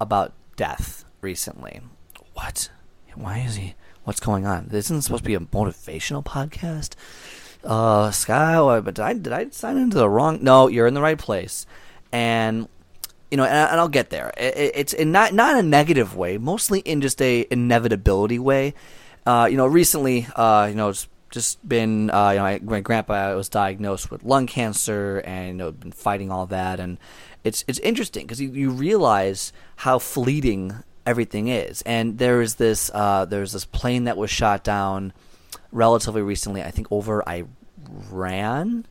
about death recently. What? Why is he? What's going on? This isn't supposed to be a motivational podcast. Uh, Sky, but did I did I sign into the wrong? No, you're in the right place, and you know, and, and I'll get there. It, it's in not not a negative way, mostly in just a inevitability way. Uh, you know, recently, uh, you know, it's just been, uh, you know, I, my grandpa was diagnosed with lung cancer, and you know, been fighting all that, and it's it's interesting because you, you realize how fleeting everything is. And there is this uh, there's this plane that was shot down relatively recently. I think over Iran.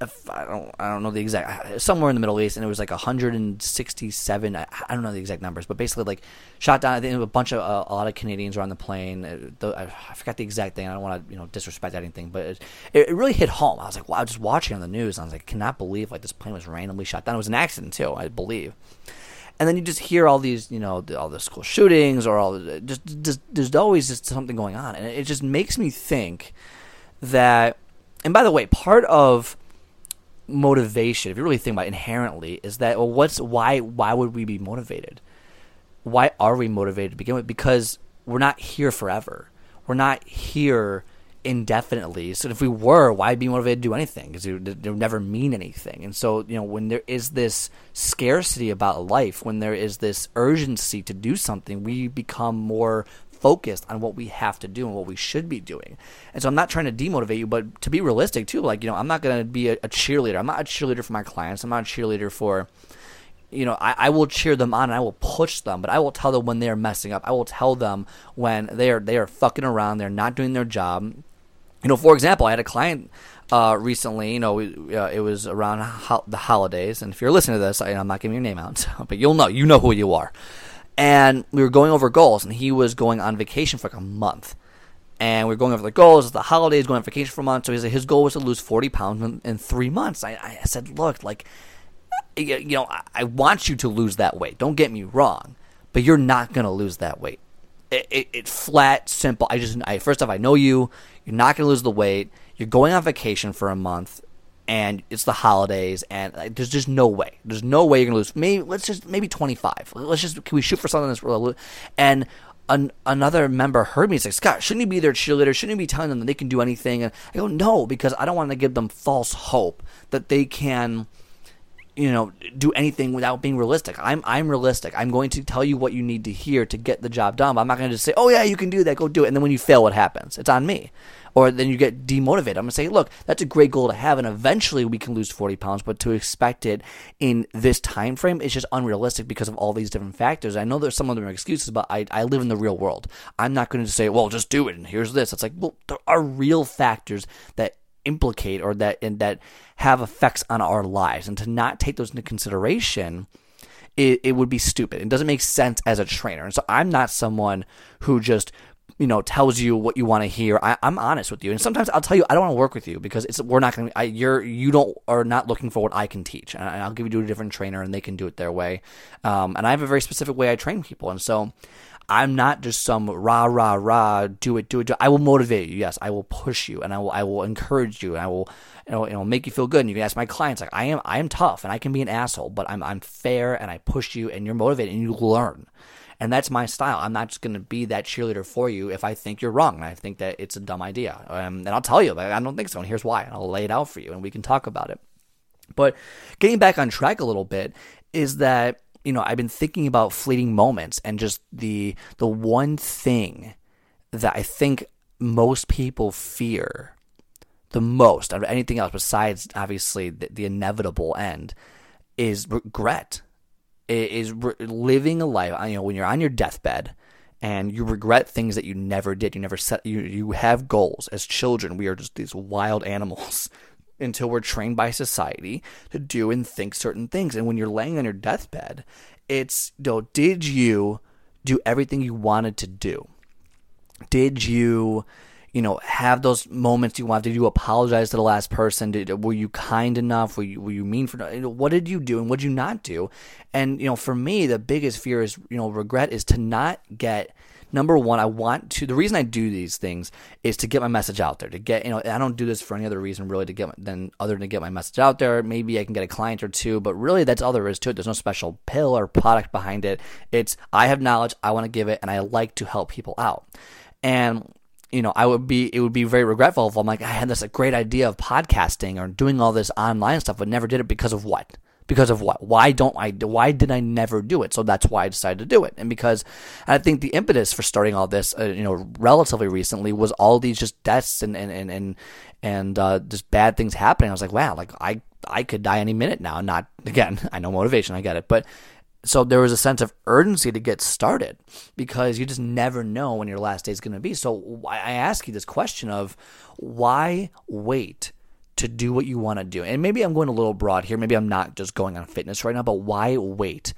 If I don't I don't know the exact somewhere in the Middle East, and it was like 167. I, I don't know the exact numbers, but basically like shot down. I think a bunch of uh, a lot of Canadians were on the plane. Uh, the, I, forgot the exact thing. I don't want to you know disrespect anything, but it, it, really hit home. I was like, wow, just watching on the news. I was like, cannot believe like this plane was randomly shot down. It was an accident too, I believe and then you just hear all these, you know, all the school shootings or all just, just there's always just something going on, and it just makes me think that. And by the way, part of motivation, if you really think about it inherently, is that well, what's why why would we be motivated? Why are we motivated to begin with? Because we're not here forever. We're not here indefinitely. So if we were, why be motivated to do anything? Because it, it would never mean anything. And so you know, when there is this scarcity about life, when there is this urgency to do something, we become more focused on what we have to do and what we should be doing. And so I'm not trying to demotivate you, but to be realistic too, like, you know, I'm not going to be a, a, cheerleader. I'm not a cheerleader for my clients. I'm not a cheerleader for, you know, I, I will cheer them on and I will push them, but I will tell them when they're messing up. I will tell them when they are, they are fucking around. They're not doing their job. You know, for example, I had a client uh, recently. You know, we, uh, it was around ho- the holidays, and if you're listening to this, I, am not giving your name out, but you'll know. You know who you are. And we were going over goals, and he was going on vacation for like a month. And we are going over the goals. The holidays, going on vacation for a month. So his his goal was to lose 40 pounds in, in three months. I, I said, look, like, you know, I, I want you to lose that weight. Don't get me wrong, but you're not going to lose that weight. It, it, it, flat, simple. I just, I first off, I know you. You're not going to lose the weight. You're going on vacation for a month, and it's the holidays, and like, there's just no way. There's no way you're to lose. Maybe let's just maybe 25. Let's just can we shoot for something that's real? And an, another member heard me. He's like, Scott, shouldn't you be their cheerleader? Shouldn't you be telling them that they can do anything? And I go, no, because I don't want to give them false hope that they can you know do anything without being realistic. I'm I'm realistic. I'm going to tell you what you need to hear to get the job done. But I'm not going to just say, "Oh yeah, you can do that. Go do it." And then when you fail, what happens? It's on me. Or then you get demotivated. I'm going to say, "Look, that's a great goal to have, and eventually we can lose 40 pounds. But to expect it in this time frame is just unrealistic because of all these different factors. I know there's some of them are excuses, but I I live in the real world. I'm not going to say, "Well, just do it." And here's this. It's like, well, there are real factors that implicate or that and that have effects on our lives, and to not take those into consideration. It, it would be stupid. It doesn't make sense as a trainer. And so I'm not someone who just you know tells you what you want to hear. I, am honest with you, and sometimes I'll tell you I don't want to work with you because it's we're not going. to You're you don't are not looking for what I can teach, and I'll give you to a different trainer, and they can do it their way. Um, and I have a very specific way I train people, and so I'm not just some rah rah rah do it do it. Do it. I will motivate you. Yes, I will push you, and I will I will encourage you, and I will you know, you know make you feel good. And you can ask my clients like I am I am tough, and I can be an asshole, but I'm I'm fair, and I push you, and you're motivated, and you learn. And that's my style. I'm not just going to be that cheerleader for you if I think you're wrong and I think that it's a dumb idea. Um, and I'll tell you, I don't think so. And here's why. And I'll lay it out for you and we can talk about it. But getting back on track a little bit is that you know, I've been thinking about fleeting moments and just the the one thing that I think most people fear the most out of anything else besides obviously the, the inevitable end is regret. It is re- living a life, you know, when you're on your deathbed and you regret things that you never did. You never set you you have goals. As children, we are just these wild animals until we're trained by society to do and think certain things. And when you're laying on your deathbed, it's you know, did you do everything you wanted to do? Did you you know, have those moments you want? Did you apologize to the last person? Did were you kind enough? Were you were you mean for? You know, what did you do and what did you not do? And you know, for me, the biggest fear is you know regret is to not get number one, I want to. The reason I do these things is to get my message out there. To get, you know, I don't do this for any other reason really to get than other than to get my message out there. Maybe I can get a client or two, but really that's all there is to it. There's no special pill or product behind it. It's I have knowledge, I want to give it, and I like to help people out. And you know, I would be it would be very regretful if I'm like I had this great idea of podcasting or doing all this online stuff, but never did it because of what? Because of what? Why don't I? Why did I never do it? So that's why I decided to do it. And because I think the impetus for starting all this, uh, you know, relatively recently was all these just deaths and and and and, and uh, just bad things happening. I was like, wow, like I I could die any minute now. Not again, I know motivation, I get it, but so there was a sense of urgency to get started because you just never know when your last day is going to be. So I ask you this question of why wait to do what you want to do? And maybe I'm going a little broad here. Maybe I'm not just going on fitness right now, but why wait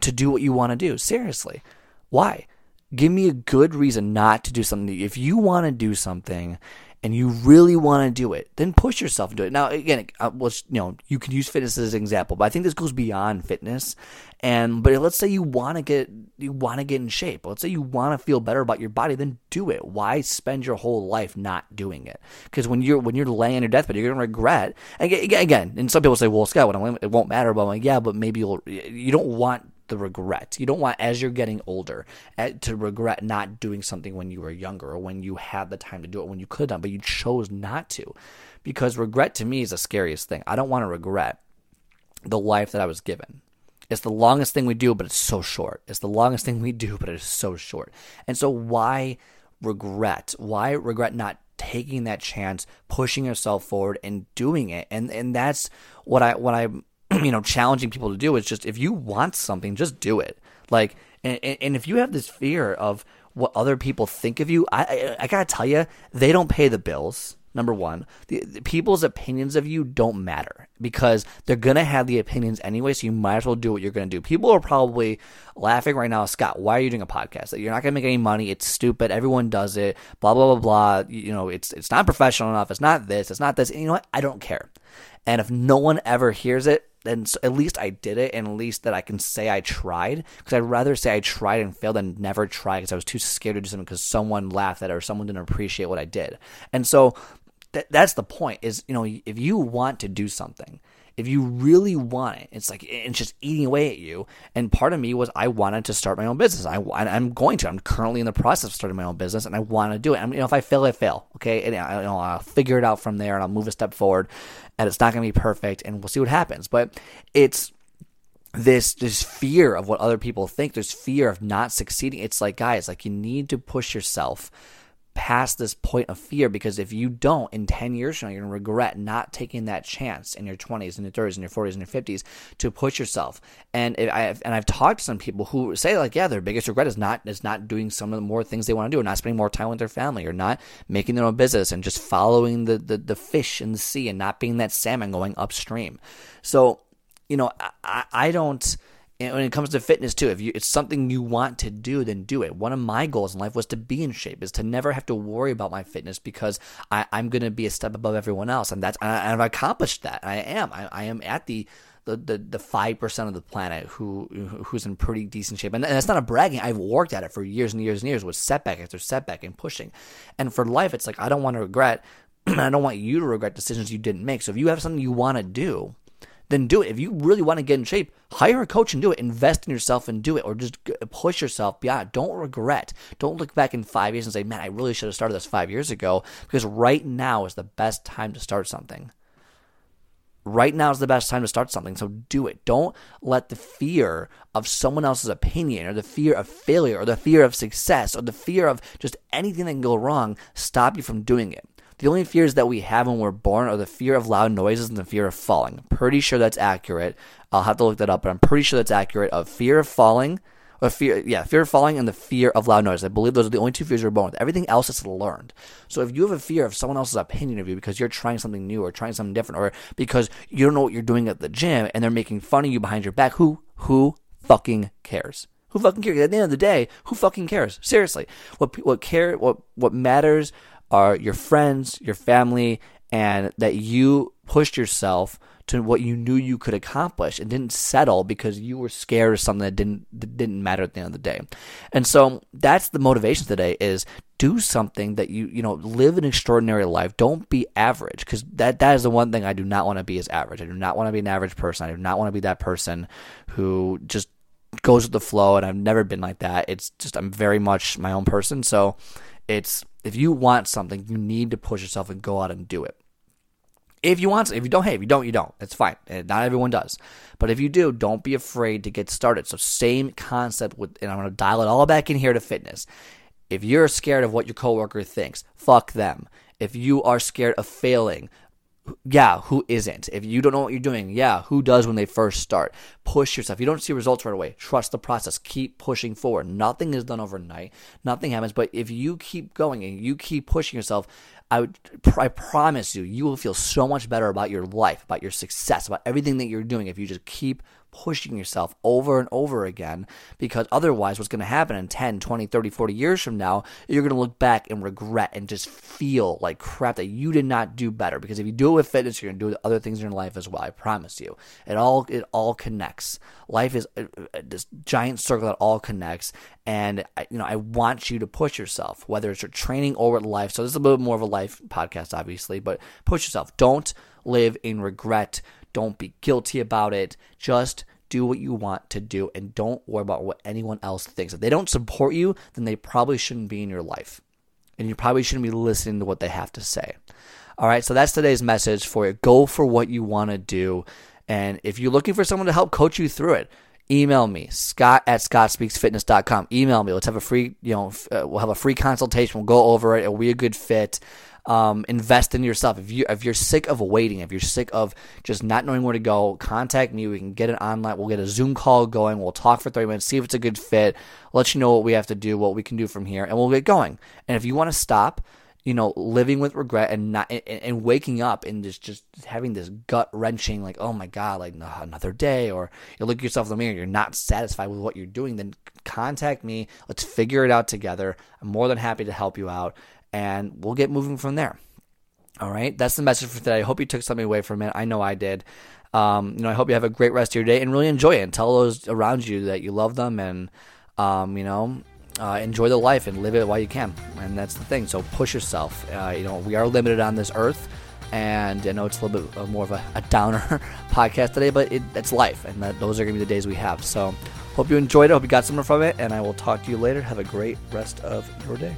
to do what you want to do? Seriously. Why? Give me a good reason not to do something. If you want to do something and you really want to do it, then push yourself into it. Now, again, uh, you know, you can use fitness as an example, but I think this goes beyond fitness. And but let's say you want to get you want to get in shape. Let's say you want to feel better about your body, then do it. Why spend your whole life not doing it? Because when you're when you're laying on your deathbed, you're gonna regret. Again, again, and some people say, "Well, Scott, it won't matter." But I'm like, yeah, but maybe you'll. You don't want the regret. You don't want, as you're getting older, eh, to regret not doing something when you were younger or when you had the time to do it when you could have done, but you chose not to. Because regret to me is the scariest thing. I don't want to regret the life that I was given. It's the longest thing we do, but it's so short. It's the longest thing we do, but it's so short. And so, why regret? Why regret not taking that chance, pushing yourself forward, and doing it? And and that's what I what I you know challenging people to do is just if you want something just do it. Like and, and if you have this fear of what other people think of you I, I, I gotta tell you they don't pay the bills number one. The, the, people's opinions of you don't matter because they're gonna have the opinions anyway so you might as well do what you're gonna do. People are probably laughing right now scott why are you doing a podcast? You're not gonna make any money. It's stupid. Everyone does it. Blah blah blah blah. You know it's it's not professional enough. It's not this. It's not this. And you know what? I don't care. And if no one ever hears it then at least I did it, and at least that I can say I tried. Because I'd rather say I tried and failed than never try because I was too scared to do something because someone laughed at it or someone didn't appreciate what I did. And so th- that's the point: is you know if you want to do something, if you really want it, it's like it's just eating away at you. And part of me was I wanted to start my own business. I I'm going to. I'm currently in the process of starting my own business, and I want to do it. I mean, you know, if I fail, I fail. Okay, and I, you know, I'll figure it out from there, and I'll move a step forward. And it's not going to be perfect, and we'll see what happens. But it's this this fear of what other people think. There's fear of not succeeding. It's like guys, like you need to push yourself past this point of fear because if you don't in 10 years from now you're going to regret not taking that chance in your 20s and your 30s and your 40s and your 50s to push yourself. And I and I've talked to some people who say like yeah their biggest regret is not is not doing some of the more things they want to do or not spending more time with their family or not making their own business and just following the the, the fish in the sea and not being that salmon going upstream. So you know I, I don't and when it comes to fitness too, if you, it's something you want to do, then do it. One of my goals in life was to be in shape, is to never have to worry about my fitness because I, am going to be a step above everyone else, and that's and I've accomplished that. I am. I, I am at the the the five percent of the planet who who's in pretty decent shape, and, and that's not a bragging. I've worked at it for years and years and years with setback after setback and pushing, and for life, it's like I don't want to regret. I don't want you to regret decisions you didn't make. So if you have something you want to do, then do it. If you really want to get in shape, hire a coach and do it. Invest in yourself and do it, or just push yourself beyond. Don't regret. Don't look back in five years and say, man, I really should have started this five years ago, because right now is the best time to start something. Right now is the best time to start something, so do it. Don't let the fear of someone else's opinion, or the fear of failure, or the fear of success, or the fear of just anything that can go wrong stop you from doing it. The only fears that we have when we're born are the fear of loud noises and the fear of falling. pretty sure that's accurate. I'll have to look that up, but I'm pretty sure that's accurate. Of fear of falling, or fear, yeah, fear of falling and the fear of loud noise. I believe those are the only two fears we're born with. Everything else is learned. So if you have a fear of someone else's opinion of you because you're trying something new or trying something different, or because you don't know what you're doing at the gym and they're making fun of you behind your back, who who fucking cares? Who fucking cares? At the end of the day, who fucking cares? Seriously, what what care what what matters are your friends, your family, and that you pushed yourself to what you knew you could accomplish and didn't settle because you were scared of something that didn't that didn't matter at the end of the day. And so that's the motivation today is do something that you you know live an extraordinary life. Don't be average because that that is the one thing I do not want to be is average. I do not want to be an average person. I do not want to be that person who just goes with the flow and I've never been like that. It's just I'm very much my own person. So it's if you want something, you need to push yourself and go out and do it. If you want, if you don't, hey, if you don't, you don't. It's fine. Eh, not everyone does, but if you do, don't be afraid to get started. So same concept with, and I'm going to dial it all back in here to fitness. If you're scared of what your coworker thinks, fuck them. If you are scared of failing, yeah, who isn't? If you don't know what you're doing, yeah, who does when they first start? Push yourself. You don't see results right away. Trust the process. Keep pushing forward. Nothing is done overnight. Nothing happens. But if you keep going and you keep pushing yourself, I, would, I promise you, you will feel so much better about your life, about your success, about everything that you're doing if you just keep pushing yourself over and over again because otherwise what's going to happen in 10 20 30 40 years from now you're going to look back and regret and just feel like crap that you did not do better because if you do it with fitness you're going to do other things in your life as well i promise you. It all it all connects. Life is uh, uh, this giant circle that all connects and you know i want you to push yourself whether it's your training or life so this is a little bit more of a life podcast obviously but push yourself don't live in regret don't be guilty about it. Just do what you want to do and don't worry about what anyone else thinks. If they don't support you, then they probably shouldn't be in your life. And you probably shouldn't be listening to what they have to say. All right, so that's today's message for you. Go for what you want to do. And if you're looking for someone to help coach you through it, email me scott at scottspeaksfitness.com email me let's have a free you know uh, we'll have a free consultation we'll go over it it'll be a good fit um, invest in yourself. If you if you're sick of waiting, if you're sick of just not knowing where to go, contact me. We can get it online. We'll get a Zoom call going. We'll talk for 30 minutes, see if it's a good fit. Let you know what we have to do, what we can do from here, and we'll get going. And if you want to stop, you know, living with regret and not and, and waking up and just just having this gut wrenching, like, oh my god, like another day, or you look at yourself in the mirror, you're not satisfied with what you're doing, then contact me. Let's figure it out together. I'm more than happy to help you out and we'll get moving from there. All right, that's the message for today. I hope you took something away from it. I know I did. Um, you know, I hope you have a great rest of your day and really enjoy it. And tell those around you that you love them and, um, you know, uh, enjoy the life and live it while you can. And that's the thing. So push yourself. Uh, you know, we are limited on this earth. And I know it's a little bit more of a, a downer podcast today, but it, it's life. And that, those are going to be the days we have. So hope you enjoyed it. Hope you got something from it. And I will talk to you later. Have a great rest of your day.